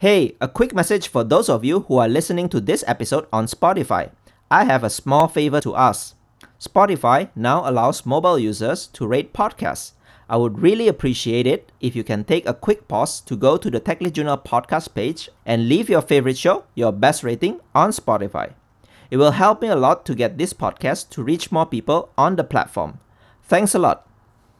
Hey, a quick message for those of you who are listening to this episode on Spotify. I have a small favor to ask. Spotify now allows mobile users to rate podcasts. I would really appreciate it if you can take a quick pause to go to the TechLead Journal podcast page and leave your favorite show, your best rating on Spotify. It will help me a lot to get this podcast to reach more people on the platform. Thanks a lot.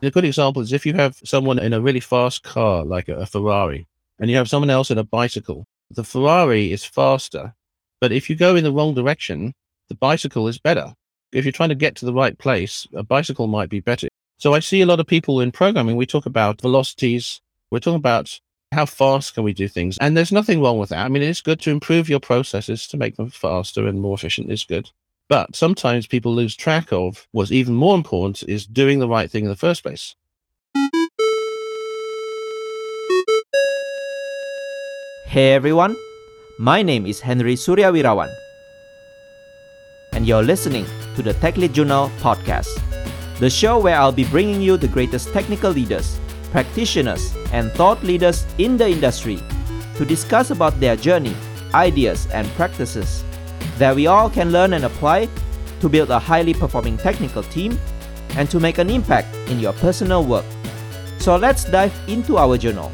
A good example is if you have someone in a really fast car, like a Ferrari, and you have someone else in a bicycle. The Ferrari is faster, but if you go in the wrong direction, the bicycle is better. If you're trying to get to the right place, a bicycle might be better. So I see a lot of people in programming, we talk about velocities, we're talking about how fast can we do things. And there's nothing wrong with that. I mean, it's good to improve your processes to make them faster and more efficient is good. But sometimes people lose track of what's even more important is doing the right thing in the first place. Hey everyone, my name is Henry Suryawirawan, and you're listening to the TechLead Journal podcast, the show where I'll be bringing you the greatest technical leaders, practitioners, and thought leaders in the industry to discuss about their journey, ideas, and practices that we all can learn and apply to build a highly performing technical team and to make an impact in your personal work. So let's dive into our journal.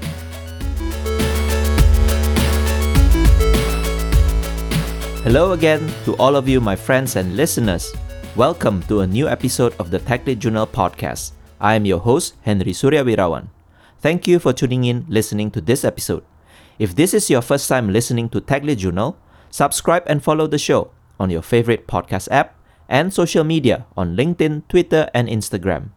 Hello again to all of you, my friends and listeners. Welcome to a new episode of the TechLead Journal podcast. I am your host, Henry Suryawirawan. Thank you for tuning in, listening to this episode. If this is your first time listening to TechLead Journal, subscribe and follow the show on your favorite podcast app and social media on LinkedIn, Twitter, and Instagram.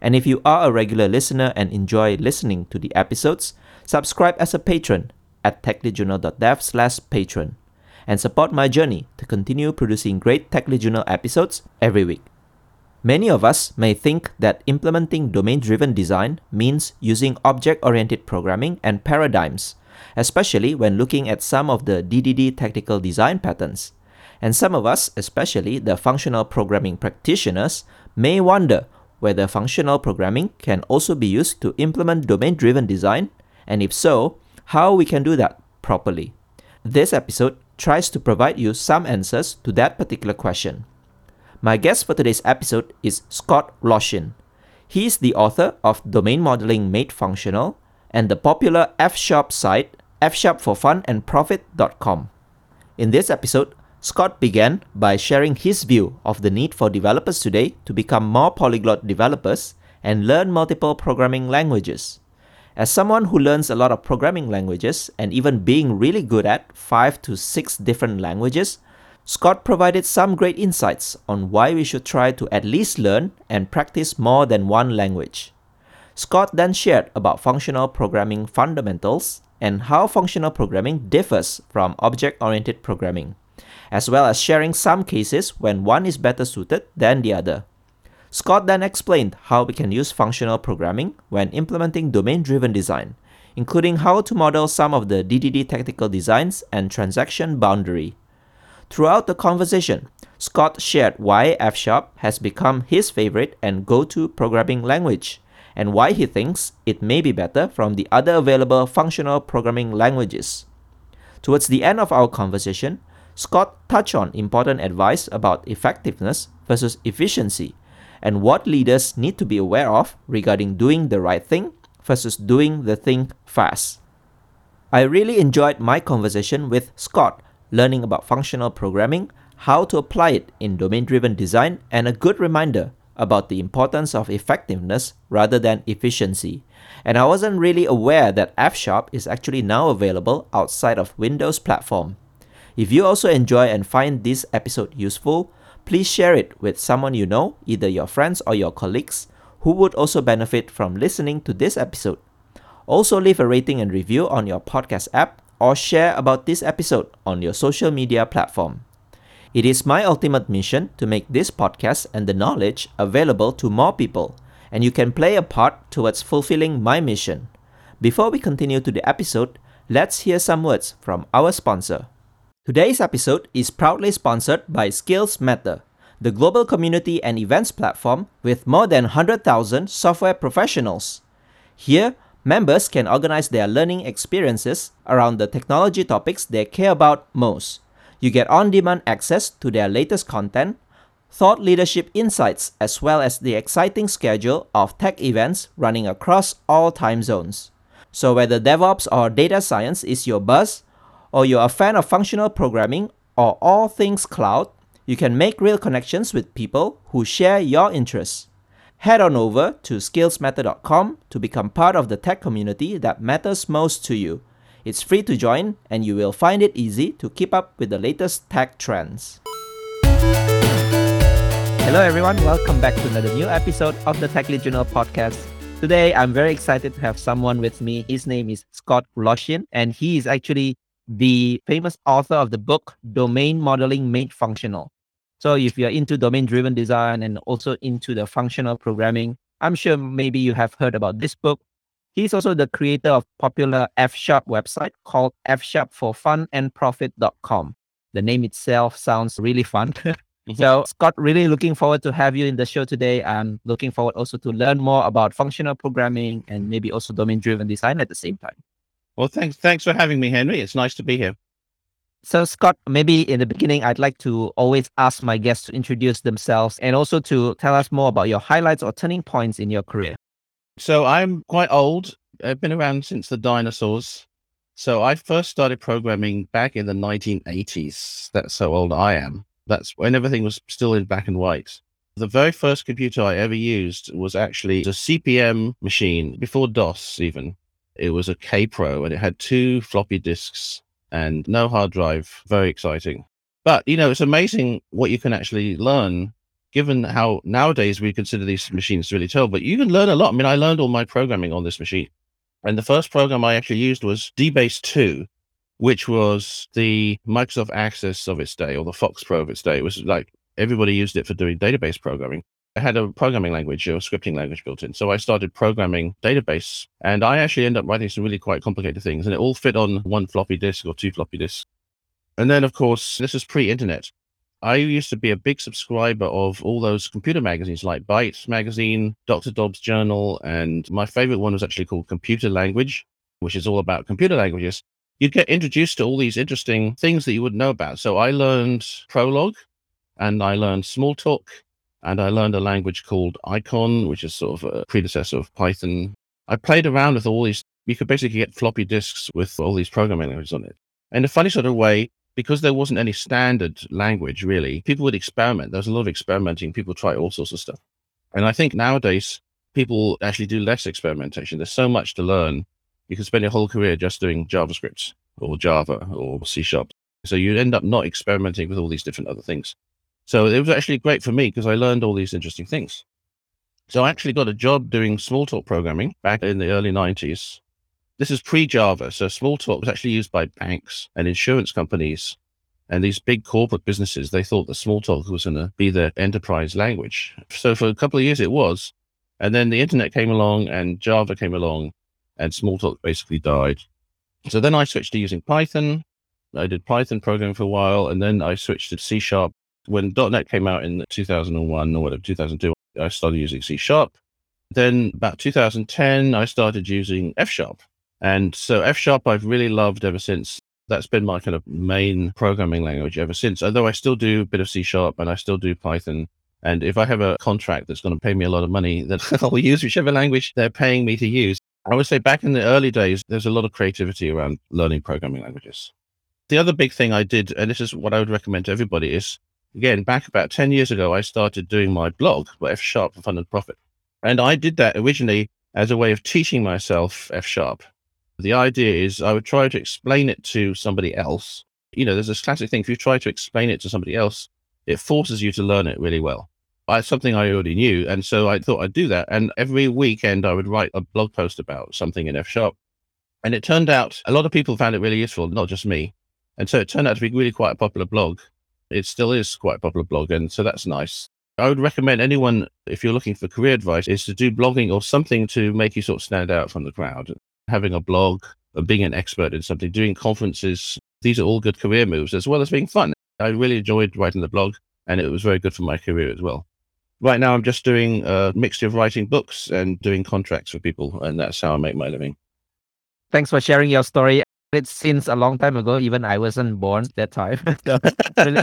And if you are a regular listener and enjoy listening to the episodes, subscribe as a patron at techleadjournal.dev slash patron and support my journey to continue producing great TechLead Journal episodes every week. Many of us may think that implementing domain driven design means using object oriented programming and paradigms, especially when looking at some of the DDD tactical design patterns. And some of us, especially the functional programming practitioners, may wonder whether functional programming can also be used to implement domain driven design, and if so, how we can do that properly. This episode tries to provide you some answers to that particular question. My guest for today's episode is Scott Wlaschin. He is the author of Domain Modeling Made Functional and the popular F Sharp site fsharpforfunandprofit.com. In this episode, Scott began by sharing his view of the need for developers today to become more polyglot developers and learn multiple programming languages. As someone who learns a lot of programming languages and even being really good at five to six different languages, Scott provided some great insights on why we should try to at least learn and practice more than one language. Scott then shared about functional programming fundamentals and how functional programming differs from object oriented programming, as well as sharing some cases when one is better suited than the other. Scott then explained how we can use functional programming when implementing domain driven design, including how to model some of the DDD tactical designs and transaction boundary. Throughout the conversation, Scott shared why F Sharp has become his favorite and go to programming language, and why he thinks it may be better from the other available functional programming languages. Towards the end of our conversation, Scott touched on important advice about effectiveness versus efficiency and what leaders need to be aware of regarding doing the right thing versus doing the thing fast. I really enjoyed my conversation with Scott, learning about functional programming, how to apply it in domain driven design, and a good reminder about the importance of effectiveness rather than efficiency. And I wasn't really aware that F Sharp is actually now available outside of Windows platform. If you also enjoy and find this episode useful, Please share it with someone you know, either your friends or your colleagues, who would also benefit from listening to this episode. Also, leave a rating and review on your podcast app or share about this episode on your social media platform. It is my ultimate mission to make this podcast and the knowledge available to more people, and you can play a part towards fulfilling my mission. Before we continue to the episode, let's hear some words from our sponsor. Today's episode is proudly sponsored by Skills Matter, the global community and events platform with more than 100,000 software professionals. Here, Members can organize their learning experiences around the technology topics they care about most. You get on demand access to their latest content, thought leadership insights, as well as the exciting schedule of tech events running across all time zones. So, whether DevOps or data science is your buzz, or you're a fan of functional programming or all things cloud, you can make real connections with people who share your interests. Head on over to skillsmatter.com to become part of the tech community that matters most to you. It's free to join, and you will find it easy to keep up with the latest tech trends. Hello, everyone. Welcome back to another new episode of the Tech Journal podcast. Today, I'm very excited to have someone with me. His name is Scott Wlaschin, and he is actually the famous author of the book Domain Modeling Made Functional. So, if you're into domain driven design and also into the functional programming, I'm sure maybe you have heard about this book. He's also the creator of popular F Sharp website called F Sharp for Fun and Profit.com. The name itself sounds really fun. Mm-hmm. So, Scott, really looking forward to have you in the show today. I'm looking forward also to learn more about functional programming and maybe also domain-driven design at the same time. Well, thanks, thanks for having me, Henry. It's nice to be here. So, Scott, maybe in the beginning, I'd like to always ask my guests to introduce themselves and also to tell us more about your highlights or turning points in your career. So, I'm quite old. I've been around since the dinosaurs. So, I first started programming back in the 1980s. That's how old I am. That's when everything was still in black and white. The very first computer I ever used was actually a CP/M machine before DOS, even. It was a Kaypro and it had two floppy disks and no hard drive. Very exciting. But, you know, it's amazing what you can actually learn given how nowadays we consider these machines really tall. But you can learn a lot. I mean, I learned all my programming on this machine. And the first program I actually used was DBase 2, which was the Microsoft Access of its day or the Fox Pro of its day. It was like everybody used it for doing database programming. I had a programming language or scripting language built in. So I started programming database and I actually ended up writing some really quite complicated things and it all fit on one floppy disk or two floppy disks. And then, of course, this is pre internet. I used to be a big subscriber of all those computer magazines like Byte magazine, Dr. Dobbs Journal, and my favorite one was actually called Computer Language, which is all about computer languages You'd get introduced to all these interesting things that you wouldn't know about. So I learned Prolog and I learned Smalltalk and I learned a language called Icon, which is sort of a predecessor of Python. I played around with all these. You could basically get floppy disks with all these programming languages on it. In a funny sort of way, because there wasn't any standard language really, people would experiment. There was a lot of experimenting. People try all sorts of stuff. And I think nowadays people actually do less experimentation. There's so much to learn you can spend your whole career just doing JavaScript or Java or C sharp. So you end up not experimenting with all these different other things. So it was actually great for me because I learned all these interesting things. So I actually got a job doing Smalltalk programming back in the early 90s. This is pre Java. So Smalltalk was actually used by banks and insurance companies and these big corporate businesses. They thought that Smalltalk was going to be their enterprise language. So for a couple of years it was. And then the internet came along and Java came along and Smalltalk basically died. So then I switched to using Python. I did Python programming for a while, and then I switched to C Sharp. When .NET came out in 2001 or whatever, 2002, I started using C Sharp. Then about 2010, I started using F Sharp. And so F Sharp I've really loved ever since. That's been my kind of main programming language ever since. Although I still do a bit of C Sharp and I still do Python. And if I have a contract that's going to pay me a lot of money, then I'll use whichever language they're paying me to use. I would say back in the early days, there's a lot of creativity around learning programming languages. The other big thing I did, and this is what I would recommend to everybody, is again, back about 10 years ago, I started doing my blog, F Sharp for Fun and Profit. And I did that originally as a way of teaching myself F Sharp. The idea is I would try to explain it to somebody else. You know, there's this classic thing if you try to explain it to somebody else, it forces you to learn it really well. I, something I already knew. And so I thought I'd do that. And every weekend I would write a blog post about something in F sharp. And it turned out a lot of people found it really useful, not just me. And so it turned out to be really quite a popular blog. It still is quite a popular blog. And so that's nice. I would recommend anyone, if you're looking for career advice, is to do blogging or something to make you sort of stand out from the crowd. Having a blog, or being an expert in something, doing conferences, these are all good career moves as well as being fun. I really enjoyed writing the blog and it was very good for my career as well. Right now, I'm just doing a mixture of writing books and doing contracts for people, and that's how I make my living. Thanks for sharing your story. It's since a long time ago. Even I wasn't born that time. so really,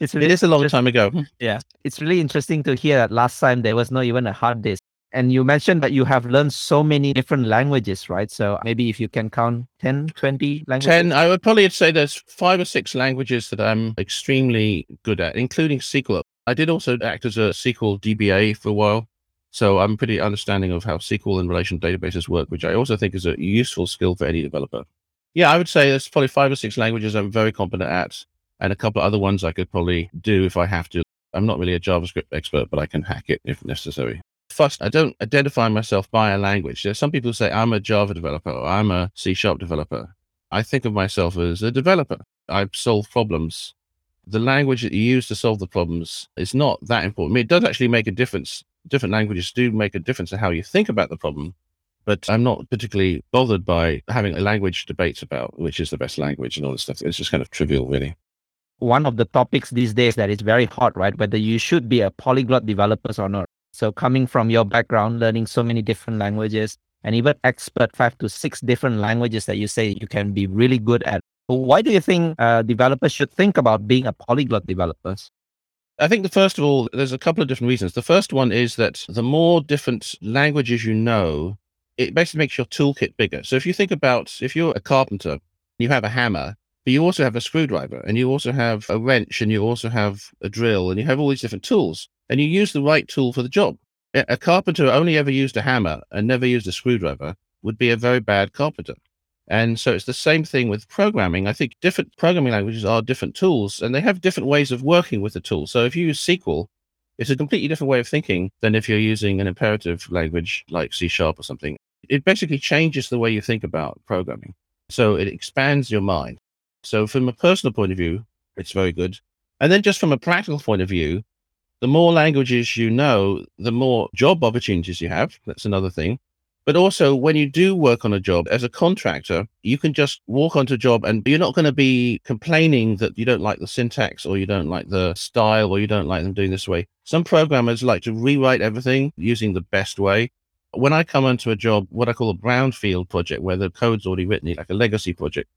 it's really it is a long time ago. Yeah. It's really interesting to hear that last time there was not even a hard disk. And you mentioned that you have learned so many different languages, right? So maybe if you can count 10, 20 languages. 10, I would probably say there's five or six languages that I'm extremely good at, including SQL. I did also act as a SQL DBA for a while. So I'm pretty understanding of how SQL and relational databases work, which I also think is a useful skill for any developer. Yeah, I would say there's probably five or six languages I'm very competent at, and a couple of other ones I could probably do if I have to. I'm not really a JavaScript expert, but I can hack it if necessary. First, I don't identify myself by a language. There's some people say I'm a Java developer or I'm a C sharp developer. I think of myself as a developer. I solve problems. The language that you use to solve the problems is not that important. I mean, it does actually make a difference. Different languages do make a difference in how you think about the problem, but I'm not particularly bothered by having a language debates about which is the best language and all this stuff. It's just kind of trivial, really. One of the topics these days that is very hot, right? Whether you should be a polyglot developer or not. So coming from your background, learning so many different languages and even expert five to six different languages that you say you can be really good at. Why do you think uh, developers should think about being a polyglot developers? I think the first of all, there's a couple of different reasons. The first one is that the more different languages you know, it basically makes your toolkit bigger. So if you think about if you're a carpenter, you have a hammer, but you also have a screwdriver, and you also have a wrench, and you also have a drill, and you have all these different tools and you use the right tool for the job. A carpenter who only ever used a hammer and never used a screwdriver would be a very bad carpenter. And so it's the same thing with programming. I think different programming languages are different tools and they have different ways of working with the tool. So if you use SQL, it's a completely different way of thinking than if you're using an imperative language like C sharp or something. It basically changes the way you think about programming. So it expands your mind. So from a personal point of view, it's very good. And then just from a practical point of view, the more languages you know, the more job opportunities you have. That's another thing. But also, when you do work on a job as a contractor, you can just walk onto a job and you're not going to be complaining that you don't like the syntax or you don't like the style or you don't like them doing this way. Some programmers like to rewrite everything using the best way. When I come onto a job, what I call a brownfield project, where the code's already written, like a legacy project,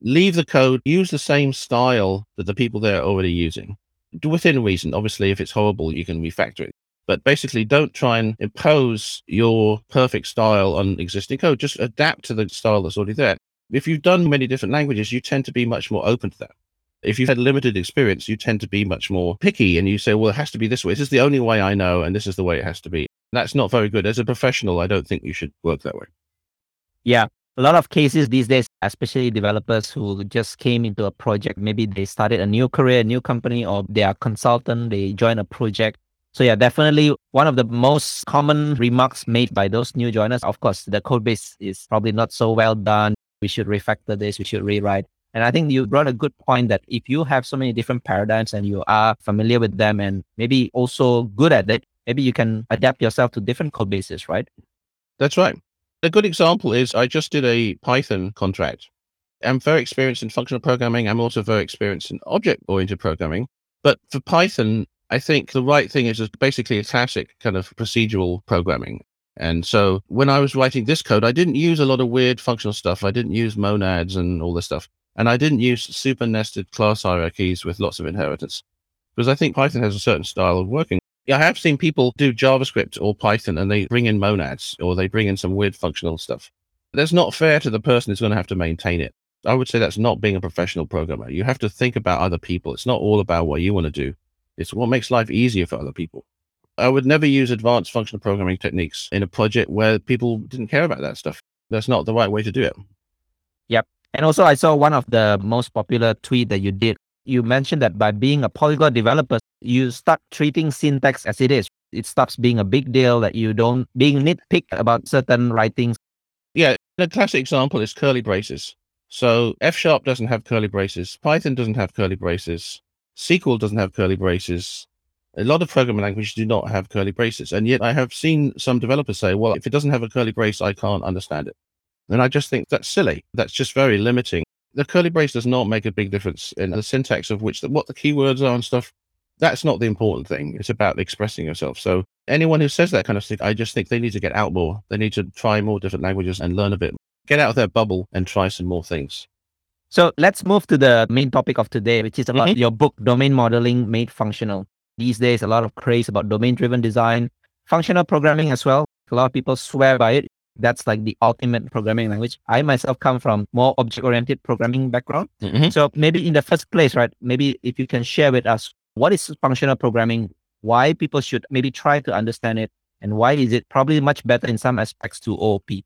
leave the code, use the same style that the people there are already using within reason. Obviously, if it's horrible, you can refactor it. But basically, don't try and impose your perfect style on existing code. Just adapt to the style that's already there. If you've done many different languages, you tend to be much more open to that. If you've had limited experience, you tend to be much more picky and you say, well, it has to be this way. This is the only way I know, and this is the way it has to be. That's not very good. As a professional, I don't think you should work that way. Yeah a lot of cases these days, especially developers who just came into a project, maybe they started a new career, a new company, or they are consultant, they join a project. So yeah, definitely one of the most common remarks made by those new joiners. Of course, the code base is probably not so well done. We should refactor this. We should rewrite. And I think you brought a good point that if you have so many different paradigms and you are familiar with them and maybe also good at it, maybe you can adapt yourself to different code bases, right? That's right. A good example is I just did a Python contract. I'm very experienced in functional programming. I'm also very experienced in object oriented programming. But for Python, I think the right thing is basically a classic kind of procedural programming. And so when I was writing this code, I didn't use a lot of weird functional stuff. I didn't use monads and all this stuff. And I didn't use super nested class hierarchies with lots of inheritance because I think Python has a certain style of working. I have seen people do JavaScript or Python and they bring in monads or they bring in some weird functional stuff. That's not fair to the person who's going to have to maintain it. I would say that's not being a professional programmer. You have to think about other people. It's not all about what you want to do. It's what makes life easier for other people. I would never use advanced functional programming techniques in a project where people didn't care about that stuff. That's not the right way to do it. Yep. And also I saw one of the most popular tweet that you did. You mentioned that by being a polyglot developer, you start treating syntax as it is. It stops being a big deal that you don't being nitpick about certain writings. Yeah, the classic example is curly braces. So F sharp doesn't have curly braces. Python doesn't have curly braces. SQL doesn't have curly braces. A lot of programming languages do not have curly braces. And yet I have seen some developers say, well, if it doesn't have a curly brace, I can't understand it. And I just think that's silly. That's just very limiting. The curly brace does not make a big difference in the syntax of which the, what the keywords are and stuff That's not the important thing. It's about expressing yourself. So anyone who says that kind of thing, I just think they need to get out more. They need to try more different languages and learn a bit. Get out of their bubble and try some more things. So let's move to the main topic of today, which is about mm-hmm. your book, Domain Modeling Made Functional. These days, a lot of craze about domain driven design, functional programming as well. A lot of people swear by it. That's like the ultimate programming language. I myself come from more object oriented programming background. Mm-hmm. So maybe in the first place, right? Maybe if you can share with us what is functional programming, why people should maybe try to understand it, and why is it probably much better in some aspects to OOP?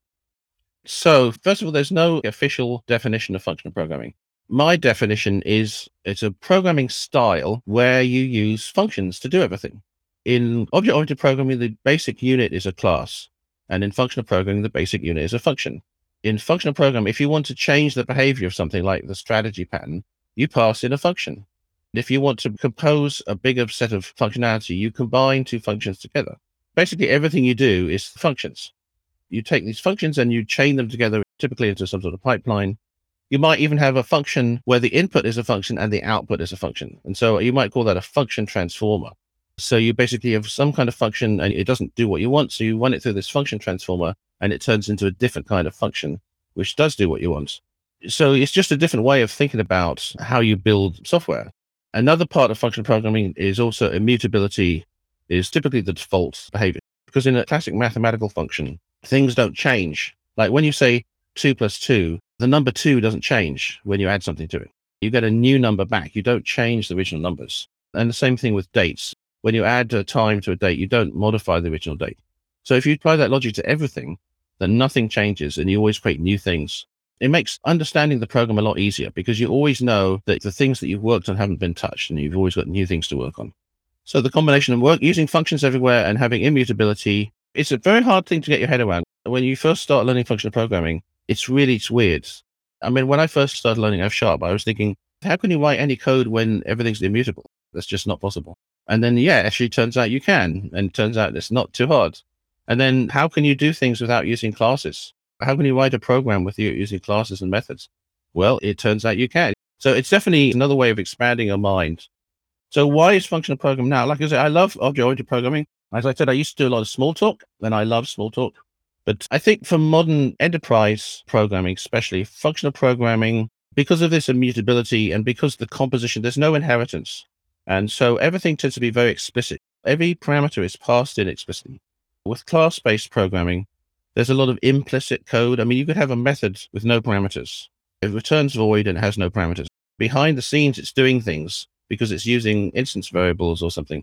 So, first of all, there's no official definition of functional programming. My definition is it's a programming style where you use functions to do everything. In object oriented programming, the basic unit is a class. And in functional programming, the basic unit is a function. In functional programming, if you want to change the behavior of something like the strategy pattern, you pass in a function. If you want to compose a bigger set of functionality, you combine two functions together. Basically, everything you do is functions. You take these functions and you chain them together, typically into some sort of pipeline. You might even have a function where the input is a function and the output is a function. And so you might call that a function transformer. So you basically have some kind of function and it doesn't do what you want. So you run it through this function transformer and it turns into a different kind of function, which does do what you want. So it's just a different way of thinking about how you build software. Another part of function programming is also immutability is typically the default behavior because in a classic mathematical function, things don't change. Like when you say two plus two, the number two doesn't change when you add something to it. You get a new number back. You don't change the original numbers. And the same thing with dates when you add a time to a date, you don't modify the original date. So if you apply that logic to everything, then nothing changes and you always create new things. It makes understanding the program a lot easier because you always know that the things that you've worked on haven't been touched and you've always got new things to work on. So the combination of work using functions everywhere and having immutability, it's a very hard thing to get your head around. When you first start learning functional programming, it's really it's weird. I mean, when I first started learning F sharp, I was thinking, how can you write any code when everything's immutable? That's just not possible. And then, yeah, actually turns out you can. And turns out it's not too hard. And then how can you do things without using classes? How can you write a program with you using classes and methods? Well, it turns out you can. So it's definitely another way of expanding your mind. So why is functional programming now? Like I said, I love object-oriented programming. As I said, I used to do a lot of small talk, and I love small talk. But I think for modern enterprise programming, especially functional programming, because of this immutability and because the composition, there's no inheritance. And so everything tends to be very explicit. Every parameter is passed in explicitly. With class based programming, there's a lot of implicit code. I mean, you could have a method with no parameters. It returns void and it has no parameters. Behind the scenes, it's doing things because it's using instance variables or something,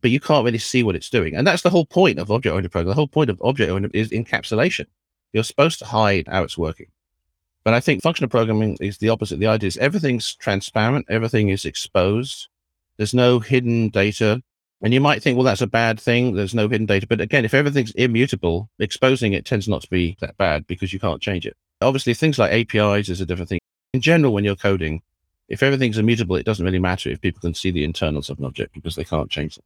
but you can't really see what it's doing. And that's the whole point of object oriented programming. The whole point of object oriented is encapsulation. You're supposed to hide how it's working. But I think functional programming is the opposite. The idea is everything's transparent, everything is exposed, there's no hidden data. And you might think, well, that's a bad thing. There's no hidden data. But again, if everything's immutable, exposing it tends not to be that bad because you can't change it. Obviously, things like APIs is a different thing. In general, when you're coding, if everything's immutable, it doesn't really matter if people can see the internals of an object because they can't change them.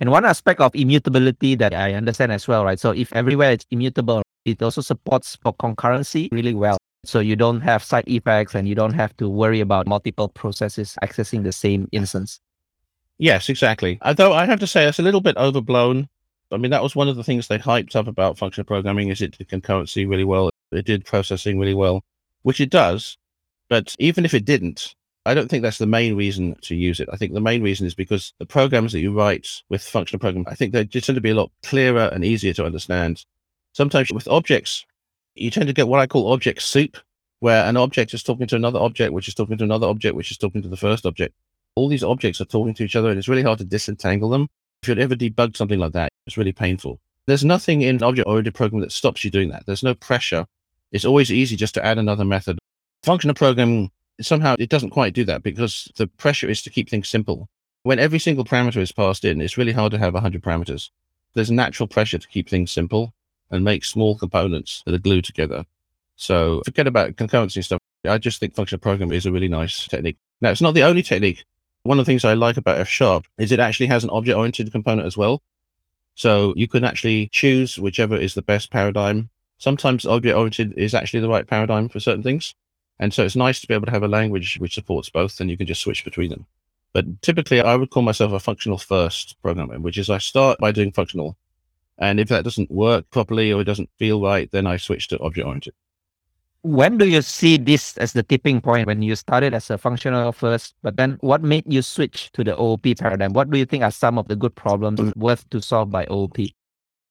And one aspect of immutability that I understand as well, right? So if everywhere it's immutable, it also supports for concurrency really well. So you don't have side effects and you don't have to worry about multiple processes accessing the same instance. Yes, exactly. Although I have to say it's a little bit overblown. I mean, that was one of the things they hyped up about functional programming is it did concurrency really well. It did processing really well, which it does. But even if it didn't, I don't think that's the main reason to use it. I think the main reason is because the programs that you write with functional programming, I think they just tend to be a lot clearer and easier to understand. Sometimes with objects, you tend to get what I call object soup, where an object is talking to another object, which is talking to another object, which is talking to the first object. All these objects are talking to each other, and it's really hard to disentangle them. If you'd ever debugged something like that, it's really painful. There's nothing in object oriented programming that stops you doing that. There's no pressure. It's always easy just to add another method. Functional programming, somehow it doesn't quite do that because the pressure is to keep things simple. When every single parameter is passed in, it's really hard to have 100 parameters. There's natural pressure to keep things simple and make small components that are glued together. So forget about concurrency and stuff. I just think functional programming is a really nice technique. Now, it's not the only technique. One of the things I like about F sharp is it actually has an object oriented component as well. So you can actually choose whichever is the best paradigm. Sometimes object oriented is actually the right paradigm for certain things. And so it's nice to be able to have a language which supports both and you can just switch between them. But typically, I would call myself a functional first programmer, which is I start by doing functional. And if that doesn't work properly or it doesn't feel right, then I switch to object oriented. When do you see this as the tipping point when you started as a functional first, but then what made you switch to the OOP paradigm? What do you think are some of the good problems worth to solve by OOP?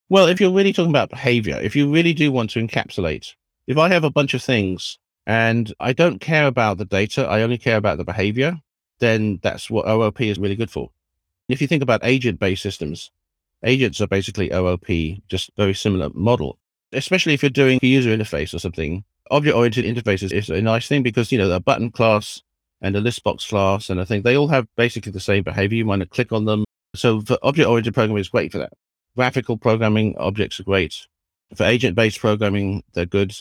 Well, if you're really talking about behavior, if you really do want to encapsulate, if I have a bunch of things and I don't care about the data, I only care about the behavior, then that's what OOP is really good for. If you think about agent based systems, agents are basically OOP, just very similar model, especially if you're doing a user interface or something. Object oriented interfaces is a nice thing because, you know, a button class and a list box class and I think they all have basically the same behavior. You want to click on them. So for object oriented programming is great for that. Graphical programming objects are great. For agent based programming, they're good.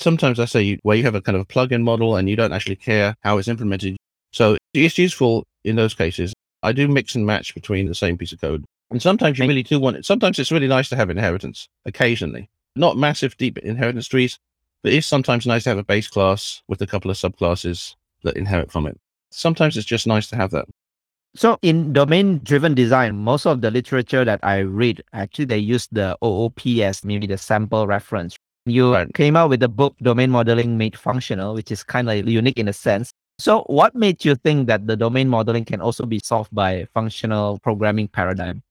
Sometimes I say where you have a kind of a plug-in model and you don't actually care how it's implemented, so it's useful in those cases. I do mix and match between the same piece of code. And sometimes you really do want it. Sometimes it's really nice to have inheritance occasionally. Not massive, deep inheritance trees, but it's sometimes nice to have a base class with a couple of subclasses that inherit from it. Sometimes it's just nice to have that. So in domain driven design, most of the literature that I read, actually they use the OOP as maybe the sample reference. You right. came out with the book Domain Modeling Made Functional, which is kind of unique in a sense. So, what made you think that the domain modeling can also be solved by functional programming paradigm?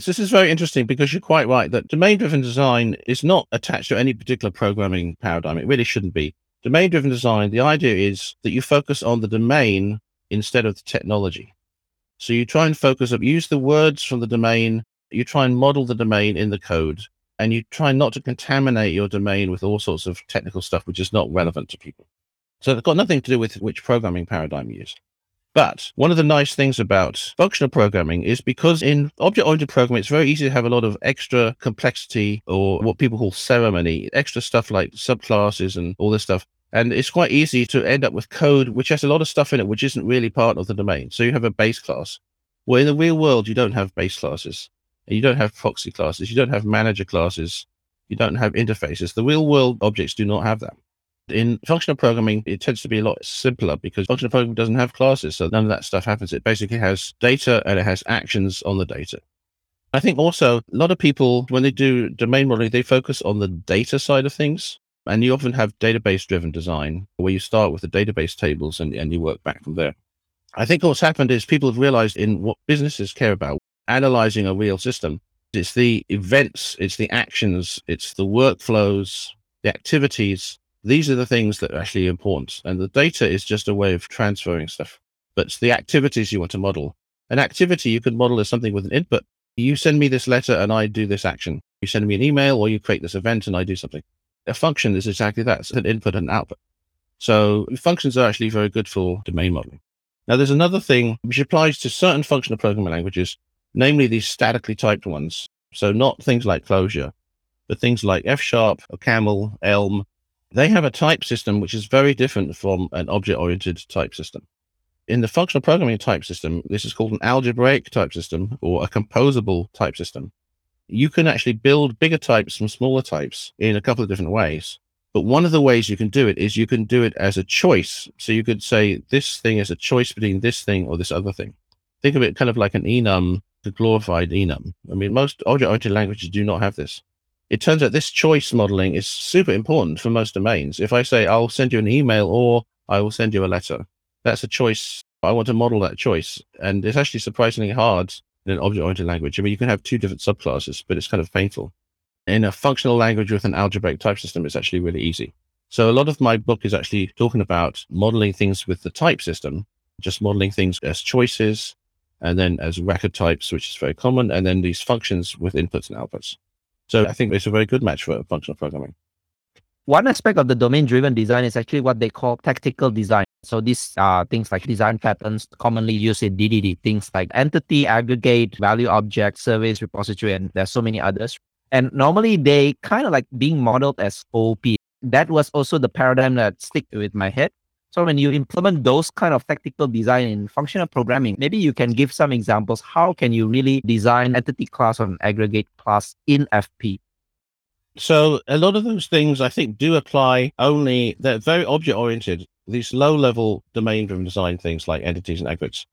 So This is very interesting because you're quite right that domain driven design is not attached to any particular programming paradigm. It really shouldn't be. Domain driven design, the idea is that you focus on the domain instead of the technology. So you try and focus up, use the words from the domain, you try and model the domain in the code, and you try not to contaminate your domain with all sorts of technical stuff which is not relevant to people. So it's got nothing to do with which programming paradigm you use. But one of the nice things about functional programming is because in object oriented programming, it's very easy to have a lot of extra complexity or what people call ceremony, extra stuff like subclasses and all this stuff. And it's quite easy to end up with code which has a lot of stuff in it which isn't really part of the domain. So you have a base class. Well, in the real world, you don't have base classes. You don't have proxy classes. You don't have manager classes. You don't have interfaces. The real world objects do not have that. In functional programming, it tends to be a lot simpler because functional programming doesn't have classes. So none of that stuff happens. It basically has data and it has actions on the data. I think also a lot of people, when they do domain modeling, they focus on the data side of things. And you often have database driven design where you start with the database tables and, and you work back from there. I think what's happened is people have realized in what businesses care about, analyzing a real system. It's the events, it's the actions, it's the workflows, the activities these are the things that are actually important. And the data is just a way of transferring stuff. But it's the activities you want to model. An activity you could model as something with an input. You send me this letter and I do this action. You send me an email or you create this event and I do something. A function is exactly that. It's an input and an output. So functions are actually very good for domain modeling. Now, there's another thing which applies to certain functional programming languages, namely these statically typed ones. So not things like Clojure, but things like F sharp, OCaml, Elm, they have a type system which is very different from an object oriented type system. In the functional programming type system, this is called an algebraic type system or a composable type system. You can actually build bigger types from smaller types in a couple of different ways. But one of the ways you can do it is you can do it as a choice. So you could say this thing is a choice between this thing or this other thing. Think of it kind of like an enum, the glorified enum. I mean, most object oriented languages do not have this it turns out this choice modeling is super important for most domains. If I say, I'll send you an email or I will send you a letter, that's a choice. I want to model that choice. And it's actually surprisingly hard in an object oriented language. I mean, you can have two different subclasses, but it's kind of painful. In a functional language with an algebraic type system, it's actually really easy. So a lot of my book is actually talking about modeling things with the type system, just modeling things as choices and then as record types, which is very common, and then these functions with inputs and outputs. So I think it's a very good match for functional programming. One aspect of the domain driven design is actually what they call tactical design. So these are things like design patterns commonly used in DDD, things like entity, aggregate, value object, service, repository, and there's so many others. And normally they kind of like being modeled as OP. That was also the paradigm that stick with my head. So when you implement those kind of tactical design in functional programming, maybe you can give some examples. How can you really design entity class or an aggregate class in FP? So a lot of those things I think do apply only they're very object oriented. These low level domain driven design things like entities and aggregates.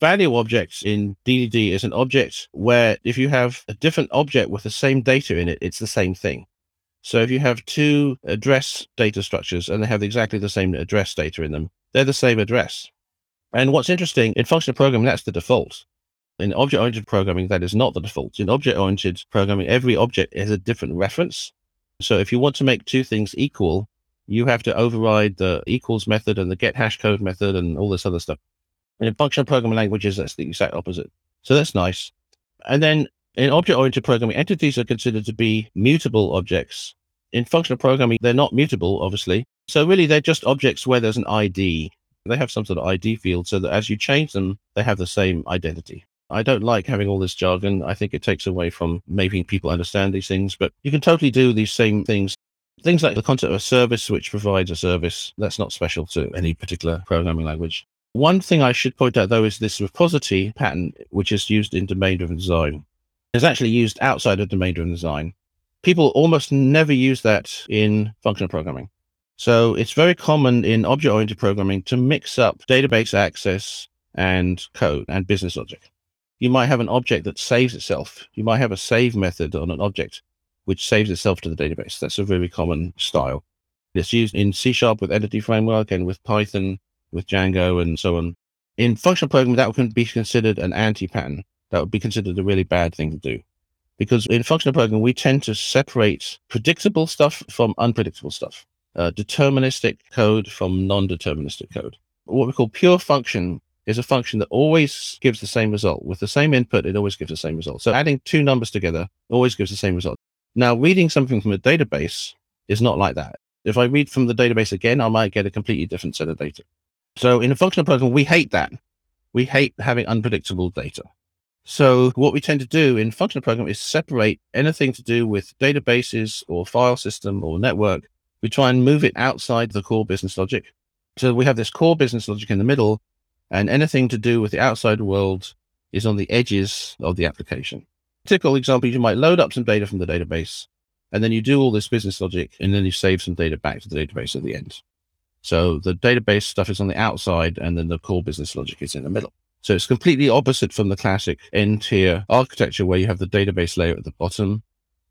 Value objects in DDD is an object where if you have a different object with the same data in it, it's the same thing. So if you have two address data structures and they have exactly the same address data in them, they're the same address. And what's interesting in functional programming, that's the default. In object oriented programming, that is not the default. In object oriented programming, every object has a different reference. So if you want to make two things equal, you have to override the equals method and the get hash code method and all this other stuff. And in functional programming languages, that's the exact opposite. So that's nice. And then in object oriented programming, entities are considered to be mutable objects. In functional programming, they're not mutable, obviously. So really, they're just objects where there's an ID. They have some sort of ID field so that as you change them, they have the same identity. I don't like having all this jargon. I think it takes away from making people understand these things, but you can totally do these same things. Things like the concept of a service which provides a service, that's not special to any particular programming language. One thing I should point out though is this repository pattern, which is used in domain driven design, is actually used outside of domain driven design. People almost never use that in functional programming. So it's very common in object oriented programming to mix up database access and code and business logic you might have an object that saves itself. You might have a save method on an object which saves itself to the database. That's a very common style. It's used in C Sharp with Entity Framework and with Python, with Django, and so on. In functional programming, that would be considered an anti pattern. That would be considered a really bad thing to do. Because in functional programming, we tend to separate predictable stuff from unpredictable stuff, uh, deterministic code from non deterministic code. What we call pure function is a function that always gives the same result. With the same input, it always gives the same result. So adding two numbers together always gives the same result. Now, reading something from a database is not like that. If I read from the database again, I might get a completely different set of data. So in a functional program, we hate that. We hate having unpredictable data. So what we tend to do in functional program is separate anything to do with databases or file system or network. We try and move it outside the core business logic. So we have this core business logic in the middle and anything to do with the outside world is on the edges of the application. Typical example, you might load up some data from the database, and then you do all this business logic, and then you save some data back to the database at the end. So the database stuff is on the outside, and then the core business logic is in the middle. So it's completely opposite from the classic n-tier architecture where you have the database layer at the bottom.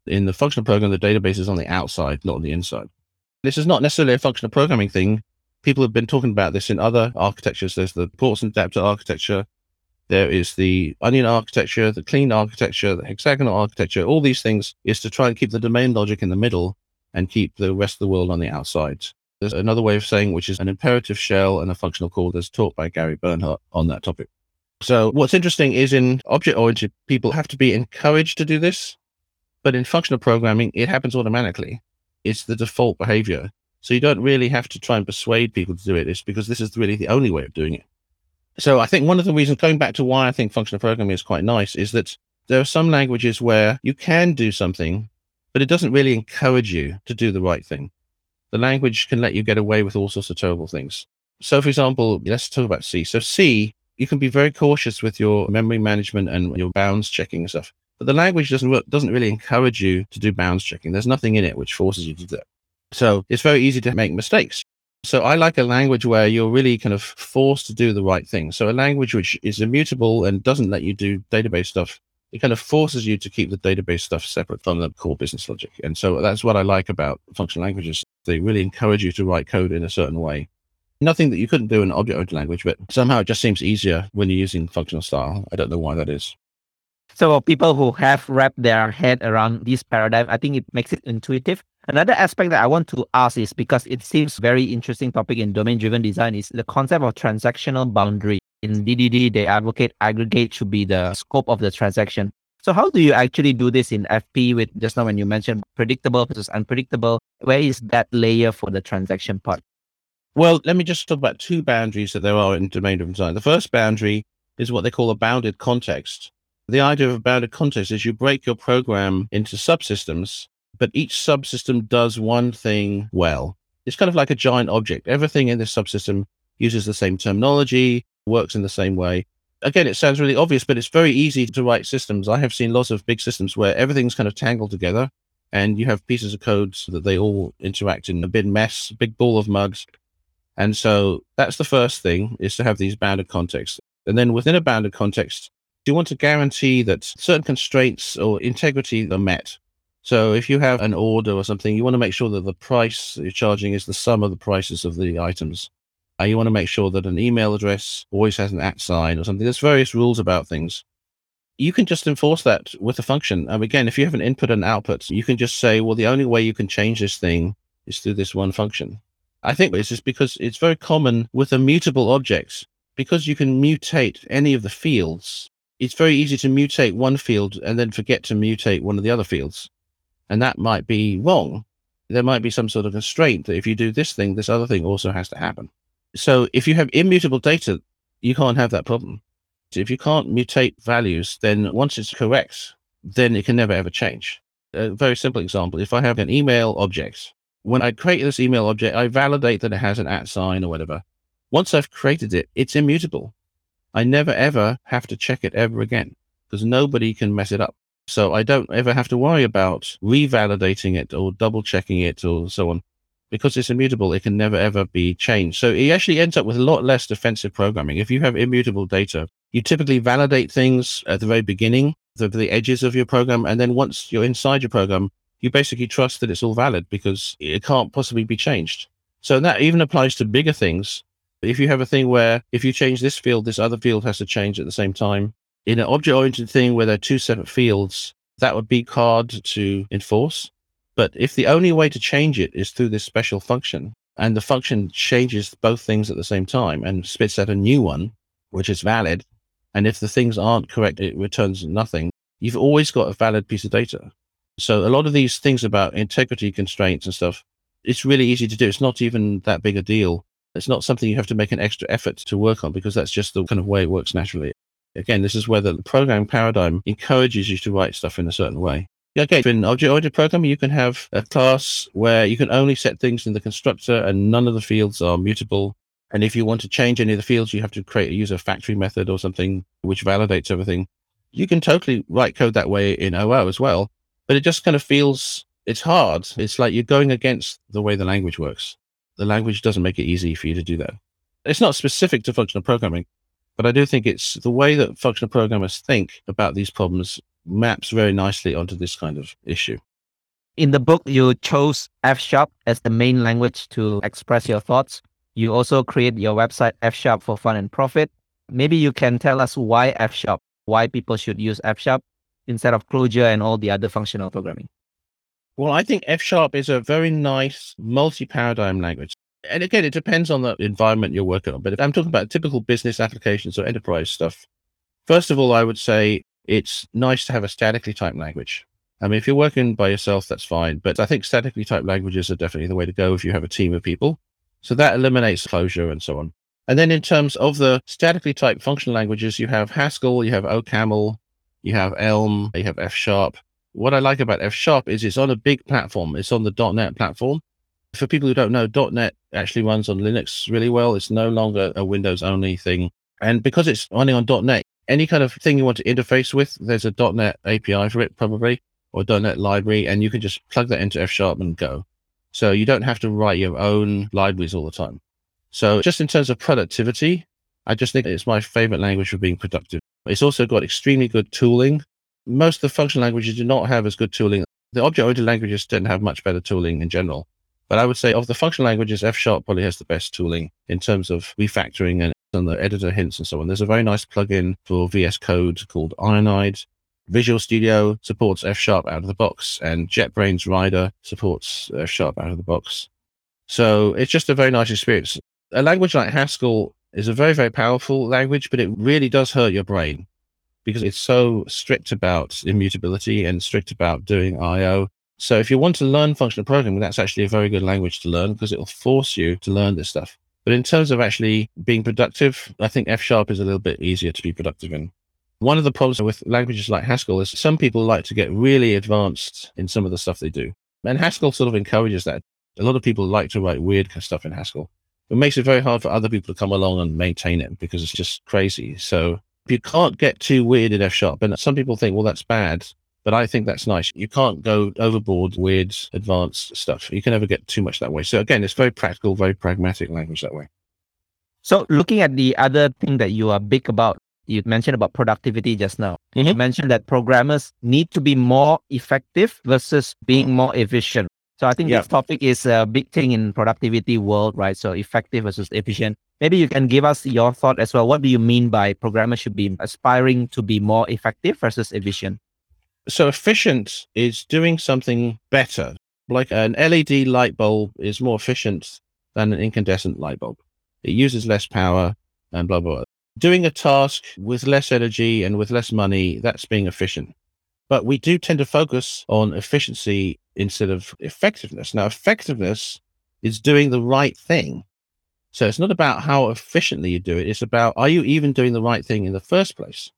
In the functional program, the database is on the outside, not on the inside. This is not necessarily a functional programming thing people have been talking about this in other architectures. There's the ports and adapter architecture. There is the onion architecture, the clean architecture, the hexagonal architecture. All these things is to try and keep the domain logic in the middle and keep the rest of the world on the outside. There's another way of saying, which is an imperative shell and a functional core that's taught by Gary Bernhardt on that topic. So what's interesting is in object oriented, people have to be encouraged to do this. But in functional programming, it happens automatically. It's the default behavior. So you don't really have to try and persuade people to do it. It's because this is really the only way of doing it. So I think one of the reasons, going back to why I think functional programming is quite nice, is that there are some languages where you can do something, but it doesn't really encourage you to do the right thing. The language can let you get away with all sorts of terrible things. So, for example, let's talk about C. So, C, you can be very cautious with your memory management and your bounds checking and stuff. But the language doesn't work, doesn't really encourage you to do bounds checking. There's nothing in it which forces you to do that. So it's very easy to make mistakes. So I like a language where you're really kind of forced to do the right thing. So a language which is immutable and doesn't let you do database stuff, it kind of forces you to keep the database stuff separate from the core business logic. And so that's what I like about functional languages. They really encourage you to write code in a certain way. Nothing that you couldn't do in object-oriented language, but somehow it just seems easier when you're using functional style. I don't know why that is. So people who have wrapped their head around this paradigm, I think it makes it intuitive. Another aspect that I want to ask is because it seems very interesting topic in domain driven design is the concept of transactional boundary. In DDD, they advocate aggregate should be the scope of the transaction. So how do you actually do this in FP with just now when you mentioned predictable versus unpredictable? Where is that layer for the transaction part? Well, let me just talk about two boundaries that there are in domain driven design. The first boundary is what they call a bounded context. The idea of a bounded context is you break your program into subsystems but each subsystem does one thing well. It's kind of like a giant object. Everything in this subsystem uses the same terminology, works in the same way. Again, it sounds really obvious, but it's very easy to write systems. I have seen lots of big systems where everything's kind of tangled together and you have pieces of code so that they all interact in a big mess, a big ball of mud. And so that's the first thing is to have these bounded contexts. And then within a bounded context, you want to guarantee that certain constraints or integrity are met. So if you have an order or something, you want to make sure that the price you're charging is the sum of the prices of the items. You want to make sure that an email address always has an at sign or something. There's various rules about things. You can just enforce that with a function. And again, if you have an input and output, you can just say, well, the only way you can change this thing is through this one function. I think this is because it's very common with immutable objects. Because you can mutate any of the fields, it's very easy to mutate one field and then forget to mutate one of the other fields. And that might be wrong. There might be some sort of constraint that if you do this thing, this other thing also has to happen. So if you have immutable data, you can't have that problem. So if you can't mutate values, then once it's correct, then it can never ever change. A very simple example. If I have an email object, when I create this email object, I validate that it has an at sign or whatever. Once I've created it, it's immutable. I never ever have to check it ever again because nobody can mess it up. So I don't ever have to worry about revalidating it or double checking it or so on because it's immutable, it can never ever be changed. So it actually ends up with a lot less defensive programming. If you have immutable data, you typically validate things at the very beginning, the, the edges of your program. And then once you're inside your program, you basically trust that it's all valid because it can't possibly be changed. So that even applies to bigger things. If you have a thing where if you change this field, this other field has to change at the same time. In an object oriented thing where there are two separate fields, that would be hard to enforce. But if the only way to change it is through this special function, and the function changes both things at the same time and spits out a new one, which is valid, and if the things aren't correct, it returns nothing, you've always got a valid piece of data. So a lot of these things about integrity constraints and stuff, it's really easy to do. It's not even that big a deal. It's not something you have to make an extra effort to work on because that's just the kind of way it works naturally. Again, this is where the programming paradigm encourages you to write stuff in a certain way. Okay, in object-oriented programming, you can have a class where you can only set things in the constructor and none of the fields are mutable. And if you want to change any of the fields, you have to create a user factory method or something which validates everything. You can totally write code that way in OO as well, but it just kind of feels it's hard. It's like you're going against the way the language works. The language doesn't make it easy for you to do that. It's not specific to functional programming, but I do think it's the way that functional programmers think about these problems maps very nicely onto this kind of issue. In the book, you chose F Sharp as the main language to express your thoughts. You also create your website F Sharp for fun and profit. Maybe you can tell us why F Sharp, why people should use F Sharp instead of Clojure and all the other functional programming. Well, I think F Sharp is a very nice multi paradigm language. And again, it depends on the environment you're working on. But if I'm talking about typical business applications or enterprise stuff, first of all, I would say it's nice to have a statically typed language. I mean, if you're working by yourself, that's fine. But I think statically typed languages are definitely the way to go if you have a team of people. So that eliminates Clojure and so on. And then in terms of the statically typed functional languages, you have Haskell, you have OCaml, you have Elm, you have F Sharp. What I like about F Sharp is it's on a big platform. It's on the .NET platform. For people who don't know, .NET actually runs on Linux really well. It's no longer a Windows only thing. And because it's running on .NET, any kind of thing you want to interface with, there's a .NET API for it probably, or .NET library, and you can just plug that into F Sharp and go. So you don't have to write your own libraries all the time. So just in terms of productivity, I just think it's my favorite language for being productive. It's also got extremely good tooling. Most of the functional languages do not have as good tooling. The object-oriented languages to have much better tooling in general. But I would say of the functional languages, F Sharp probably has the best tooling in terms of refactoring and and the editor hints and so on. There's a very nice plugin for VS Code called Ionide. Visual Studio supports F Sharp out of the box, and JetBrains Rider supports F Sharp out of the box. So it's just a very nice experience. A language like Haskell is a very, very powerful language, but it really does hurt your brain because it's so strict about immutability and strict about doing I/O. So if you want to learn functional programming, that's actually a very good language to learn because it will force you to learn this stuff. But in terms of actually being productive, I think F sharp is a little bit easier to be productive in. One of the problems with languages like Haskell is some people like to get really advanced in some of the stuff they do. And Haskell sort of encourages that. A lot of people like to write weird stuff in Haskell. It makes it very hard for other people to come along and maintain it because it's just crazy. So you can't get too weird in F sharp. And some people think, well, that's bad. But I think that's nice. You can't go overboard weird, advanced stuff. You can never get too much that way. So again, it's very practical, very pragmatic language that way. So, looking at the other thing that you are big about, you mentioned about productivity just now. Mhm. You mentioned that programmers need to be more effective versus being more efficient. So, I think Yeah. this topic is a big thing in productivity world, right? So, effective versus efficient. Maybe you can give us your thought as well. What do you mean by programmers should be aspiring to be more effective versus efficient? So efficient is doing something better. Like an LED light bulb is more efficient than an incandescent light bulb. It uses less power and blah, blah, blah. Doing a task with less energy and with less money, that's being efficient. But we do tend to focus on efficiency instead of effectiveness. Now, effectiveness is doing the right thing. So it's not about how efficiently you do it. It's about, are you even doing the right thing in the first place?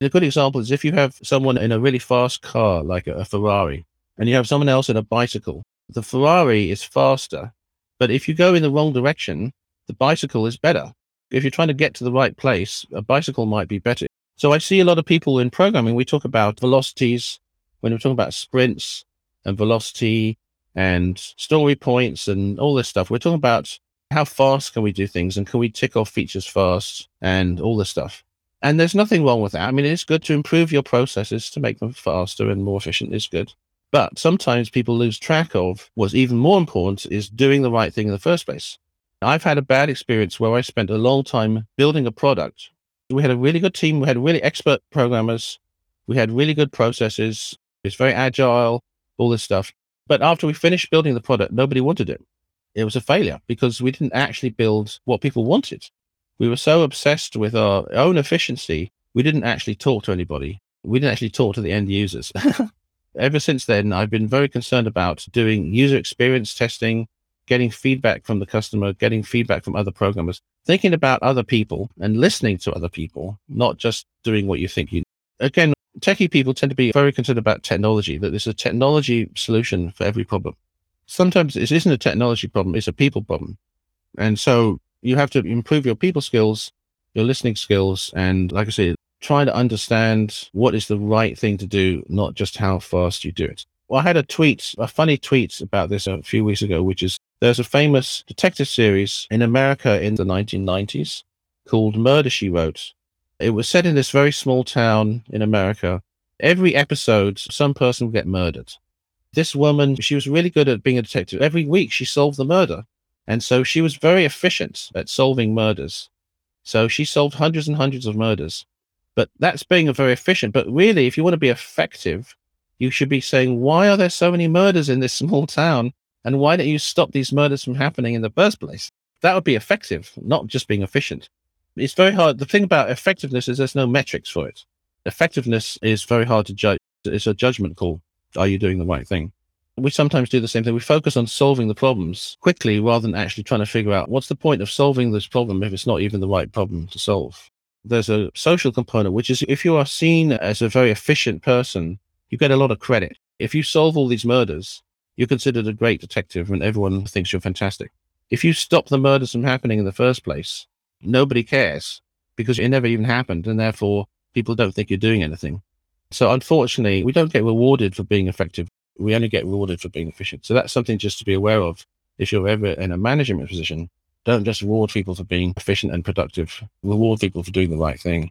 A good example is if you have someone in a really fast car, like a, a Ferrari, and you have someone else in a bicycle, the Ferrari is faster. But if you go in the wrong direction, the bicycle is better. If you're trying to get to the right place, a bicycle might be better. So I see a lot of people in programming, we talk about velocities when we're talking about sprints and velocity and story points and all this stuff. We're talking about how fast can we do things and can we tick off features fast and all this stuff. And there's nothing wrong with that. I mean, it's good to improve your processes to make them faster and more efficient is good. But sometimes people lose track of what's even more important is doing the right thing in the first place. I've had a bad experience where I spent a long time building a product. We had a really good team. We had really expert programmers. We had really good processes. It's very agile, all this stuff. But after we finished building the product, nobody wanted it. It was a failure because we didn't actually build what people wanted. We were so obsessed with our own efficiency, we didn't actually talk to anybody. We didn't actually talk to the end users. Ever since then, I've been very concerned about doing user experience testing, getting feedback from the customer, getting feedback from other programmers, thinking about other people and listening to other people, not just doing what you think you. need. Again, techie people tend to be very concerned about technology, that there's a technology solution for every problem. Sometimes it isn't a technology problem, it's a people problem. And so you have to improve your people skills, your listening skills, and like I said, try to understand what is the right thing to do, not just how fast you do it. Well, I had a tweet, a funny tweet about this a few weeks ago, which is there's a famous detective series in America in the 1990s called Murder She Wrote. It was set in this very small town in America. Every episode, some person would get murdered. This woman, she was really good at being a detective. Every week, she solved the murder. And so she was very efficient at solving murders. So she solved hundreds and hundreds of murders. But that's being very efficient. But really, if you want to be effective, you should be saying, why are there so many murders in this small town? And why don't you stop these murders from happening in the first place? That would be effective, not just being efficient. It's very hard. The thing about effectiveness is there's no metrics for it. Effectiveness is very hard to judge. It's a judgment call. Are you doing the right thing? We sometimes do the same thing. We focus on solving the problems quickly rather than actually trying to figure out what's the point of solving this problem if it's not even the right problem to solve. There's a social component, which is if you are seen as a very efficient person, you get a lot of credit. If you solve all these murders, you're considered a great detective and everyone thinks you're fantastic. If you stop the murders from happening in the first place, nobody cares because it never even happened. And therefore, people don't think you're doing anything. So unfortunately, we don't get rewarded for being effective. We only get rewarded for being efficient. So that's something just to be aware of. If you're ever in a management position, don't just reward people for being efficient and productive. Reward people for doing the right thing.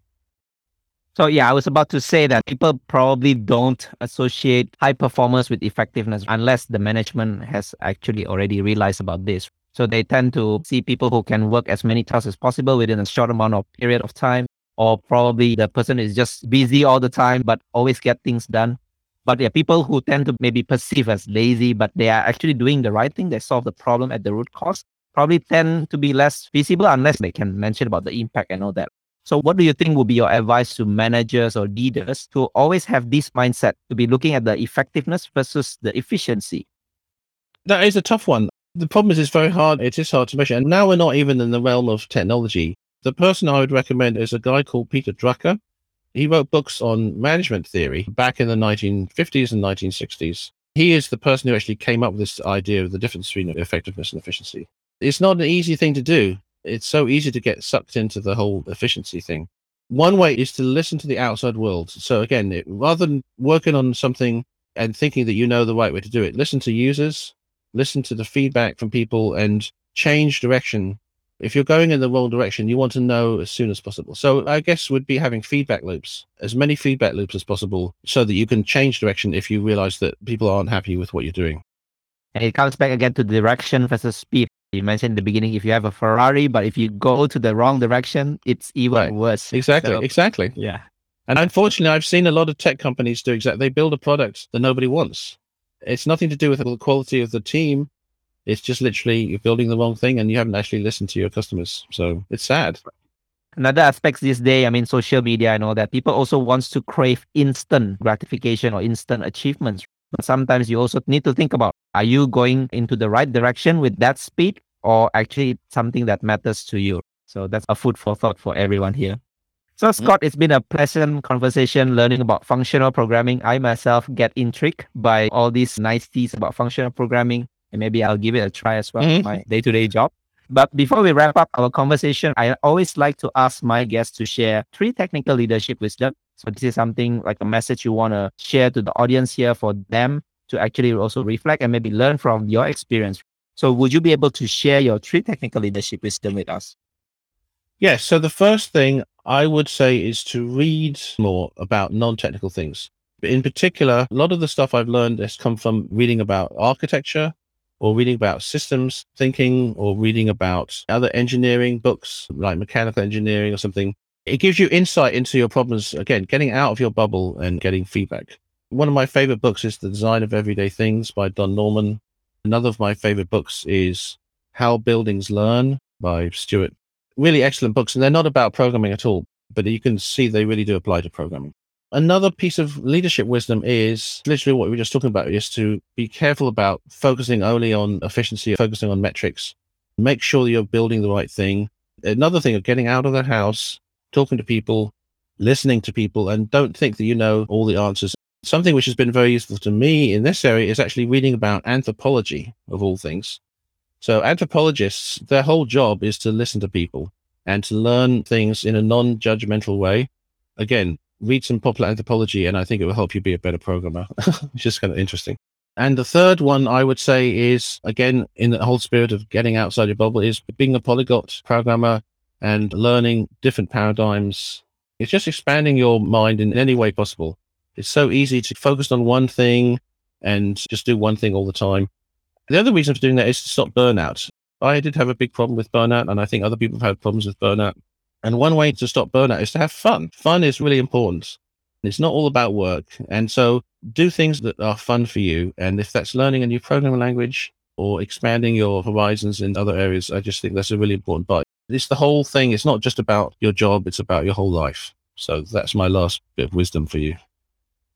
So yeah, I was about to say that people probably don't associate high performance with effectiveness unless the management has actually already realized about this. So they tend to see people who can work as many tasks as possible within a short amount of period of time, or probably the person is just busy all the time but always get things done. But there are people who tend to maybe perceive as lazy, but they are actually doing the right thing, they solve the problem at the root cause, probably tend to be less visible unless they can mention about the impact and all that. So, what do you think would be your advice to managers or leaders to always have this mindset to be looking at the effectiveness versus the efficiency? That is a tough one. The problem is it's very hard. It is hard to measure. And now we're not even in the realm of technology. The person I would recommend is a guy called Peter Drucker. He wrote books on management theory back in the 1950s and 1960s. He is the person who actually came up with this idea of the difference between effectiveness and efficiency. It's not an easy thing to do it's so easy to get sucked into the whole efficiency thing. One way is to listen to the outside world. So again, it, rather than working on something and thinking that you know the right way to do it, listen to users, listen to the feedback from people and change direction If you're going in the wrong direction, you want to know as soon as possible. So I guess would be having feedback loops, as many feedback loops as possible, so that you can change direction if you realize that people aren't happy with what you're doing. And it comes back again to direction versus speed. You mentioned in the beginning if you have a Ferrari, but if you go to the wrong direction, it's even Right. worse. Exactly, So, exactly. yeah. And unfortunately, I've seen a lot of tech companies do exactly. They build a product that nobody wants. It's nothing to do with the quality of the team. It's just literally you're building the wrong thing and you haven't actually listened to your customers. So it's sad. Another aspect this day, I mean, social media and all that, people also wants to crave instant gratification or instant achievements. But sometimes you also need to think about, are you going into the right direction with that speed or actually something that matters to you? So that's a food for thought for everyone here. So mm-hmm. Scott, it's been a pleasant conversation learning about functional programming. I myself get intrigued by all these niceties about functional programming and maybe I'll give it a try as well, Mhm. my day-to-day job. But before we wrap up our conversation, I always like to ask my guests to share three technical leadership wisdom. So this is something like a message you want to share to the audience here for them to actually also reflect and maybe learn from your experience. So would you be able to share your three technical leadership wisdom with us? Yes. So the first thing I would say is to read more about non-technical things. But in particular, a lot of the stuff I've learned has come from reading about architecture or reading about systems thinking or reading about other engineering books like mechanical engineering or something. It gives you insight into your problems. Again, getting out of your bubble and getting feedback. One of my favorite books is The Design of Everyday Things by Don Norman. Another of my favorite books is How Buildings Learn by Stewart really excellent books, and they're not about programming at all, but you can see they really do apply to programming. Another piece of leadership wisdom is literally what we were just talking about is to be careful about focusing only on efficiency, focusing on metrics. Make sure you're building the right thing. Another thing of getting out of the house, talking to people, listening to people, and don't think that you know all the answers. Something which has been very useful to me in this area is actually reading about anthropology of all things. So anthropologists, their whole job is to listen to people and to learn things in a non-judgmental way. Again, read some popular anthropology and I think it will help you be a better programmer, it's just kind of interesting. And the third one I would say is, again, in the whole spirit of getting outside your bubble, is being a polyglot programmer and learning different paradigms. It's just expanding your mind in any way possible. It's so easy to focus on one thing and just do one thing all the time. The other reason for doing that is to stop burnout. I did have a big problem with burnout, and I think other people have had problems with burnout. And one way to stop burnout is to have fun. Fun is really important. It's not all about work. And so do things that are fun for you. And if that's learning a new programming language or expanding your horizons in other areas, I just think that's a really important part. It's the whole thing. It's not just about your job, it's about your whole life. So that's my last bit of wisdom for you.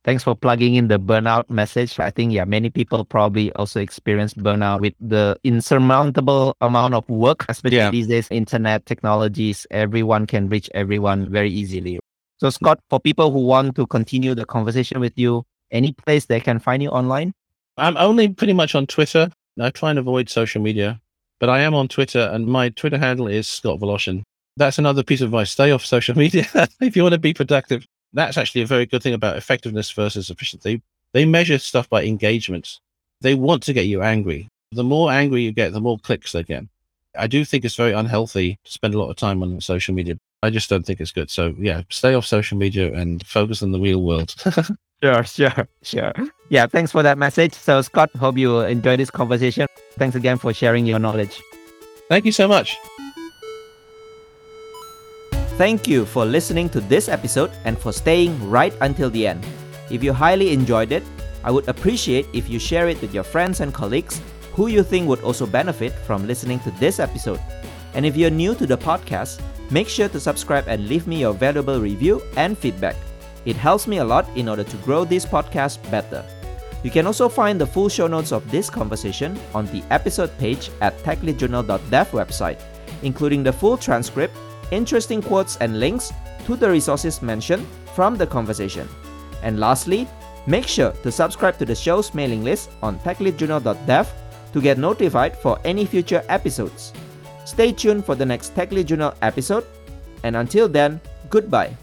Thanks for plugging in the burnout message. I think, yeah, many people probably also experience burnout with the insurmountable amount of work, especially Yeah. these days, internet technologies, everyone can reach everyone very easily. So, Scott, for people who want to continue the conversation with you, any place they can find you online? I'm only pretty much on Twitter. I try and avoid social media, but I am on Twitter and my Twitter handle is Scott Wlaschin. That's another piece of advice. Stay off social media if you want to be productive. That's actually a very good thing about effectiveness versus efficiency. They measure stuff by engagement. They want to get you angry. The more angry you get, the more clicks they get. I do think it's very unhealthy to spend a lot of time on social media. I just don't think it's good. So yeah, stay off social media and focus on the real world. Sure, sure, sure. Yeah, thanks for that message. So, Scott, hope you enjoy this conversation. Thanks again for sharing your knowledge. Thank you so much. Thank you for listening to this episode and for staying right until the end. If you highly enjoyed it, I would appreciate if you share it with your friends and colleagues who you think would also benefit from listening to this episode. And if you're new to the podcast, make sure to subscribe and leave me your valuable review and feedback. It helps me a lot in order to grow this podcast better. You can also find the full show notes of this conversation on the episode page at techleadjournal.dev website, including the full transcript, interesting quotes and links to the resources mentioned from the conversation. And lastly, make sure to subscribe to the show's mailing list on techleadjournal.dev to get notified for any future episodes. Stay tuned for the next Tech Lead Journal episode, and until then, goodbye.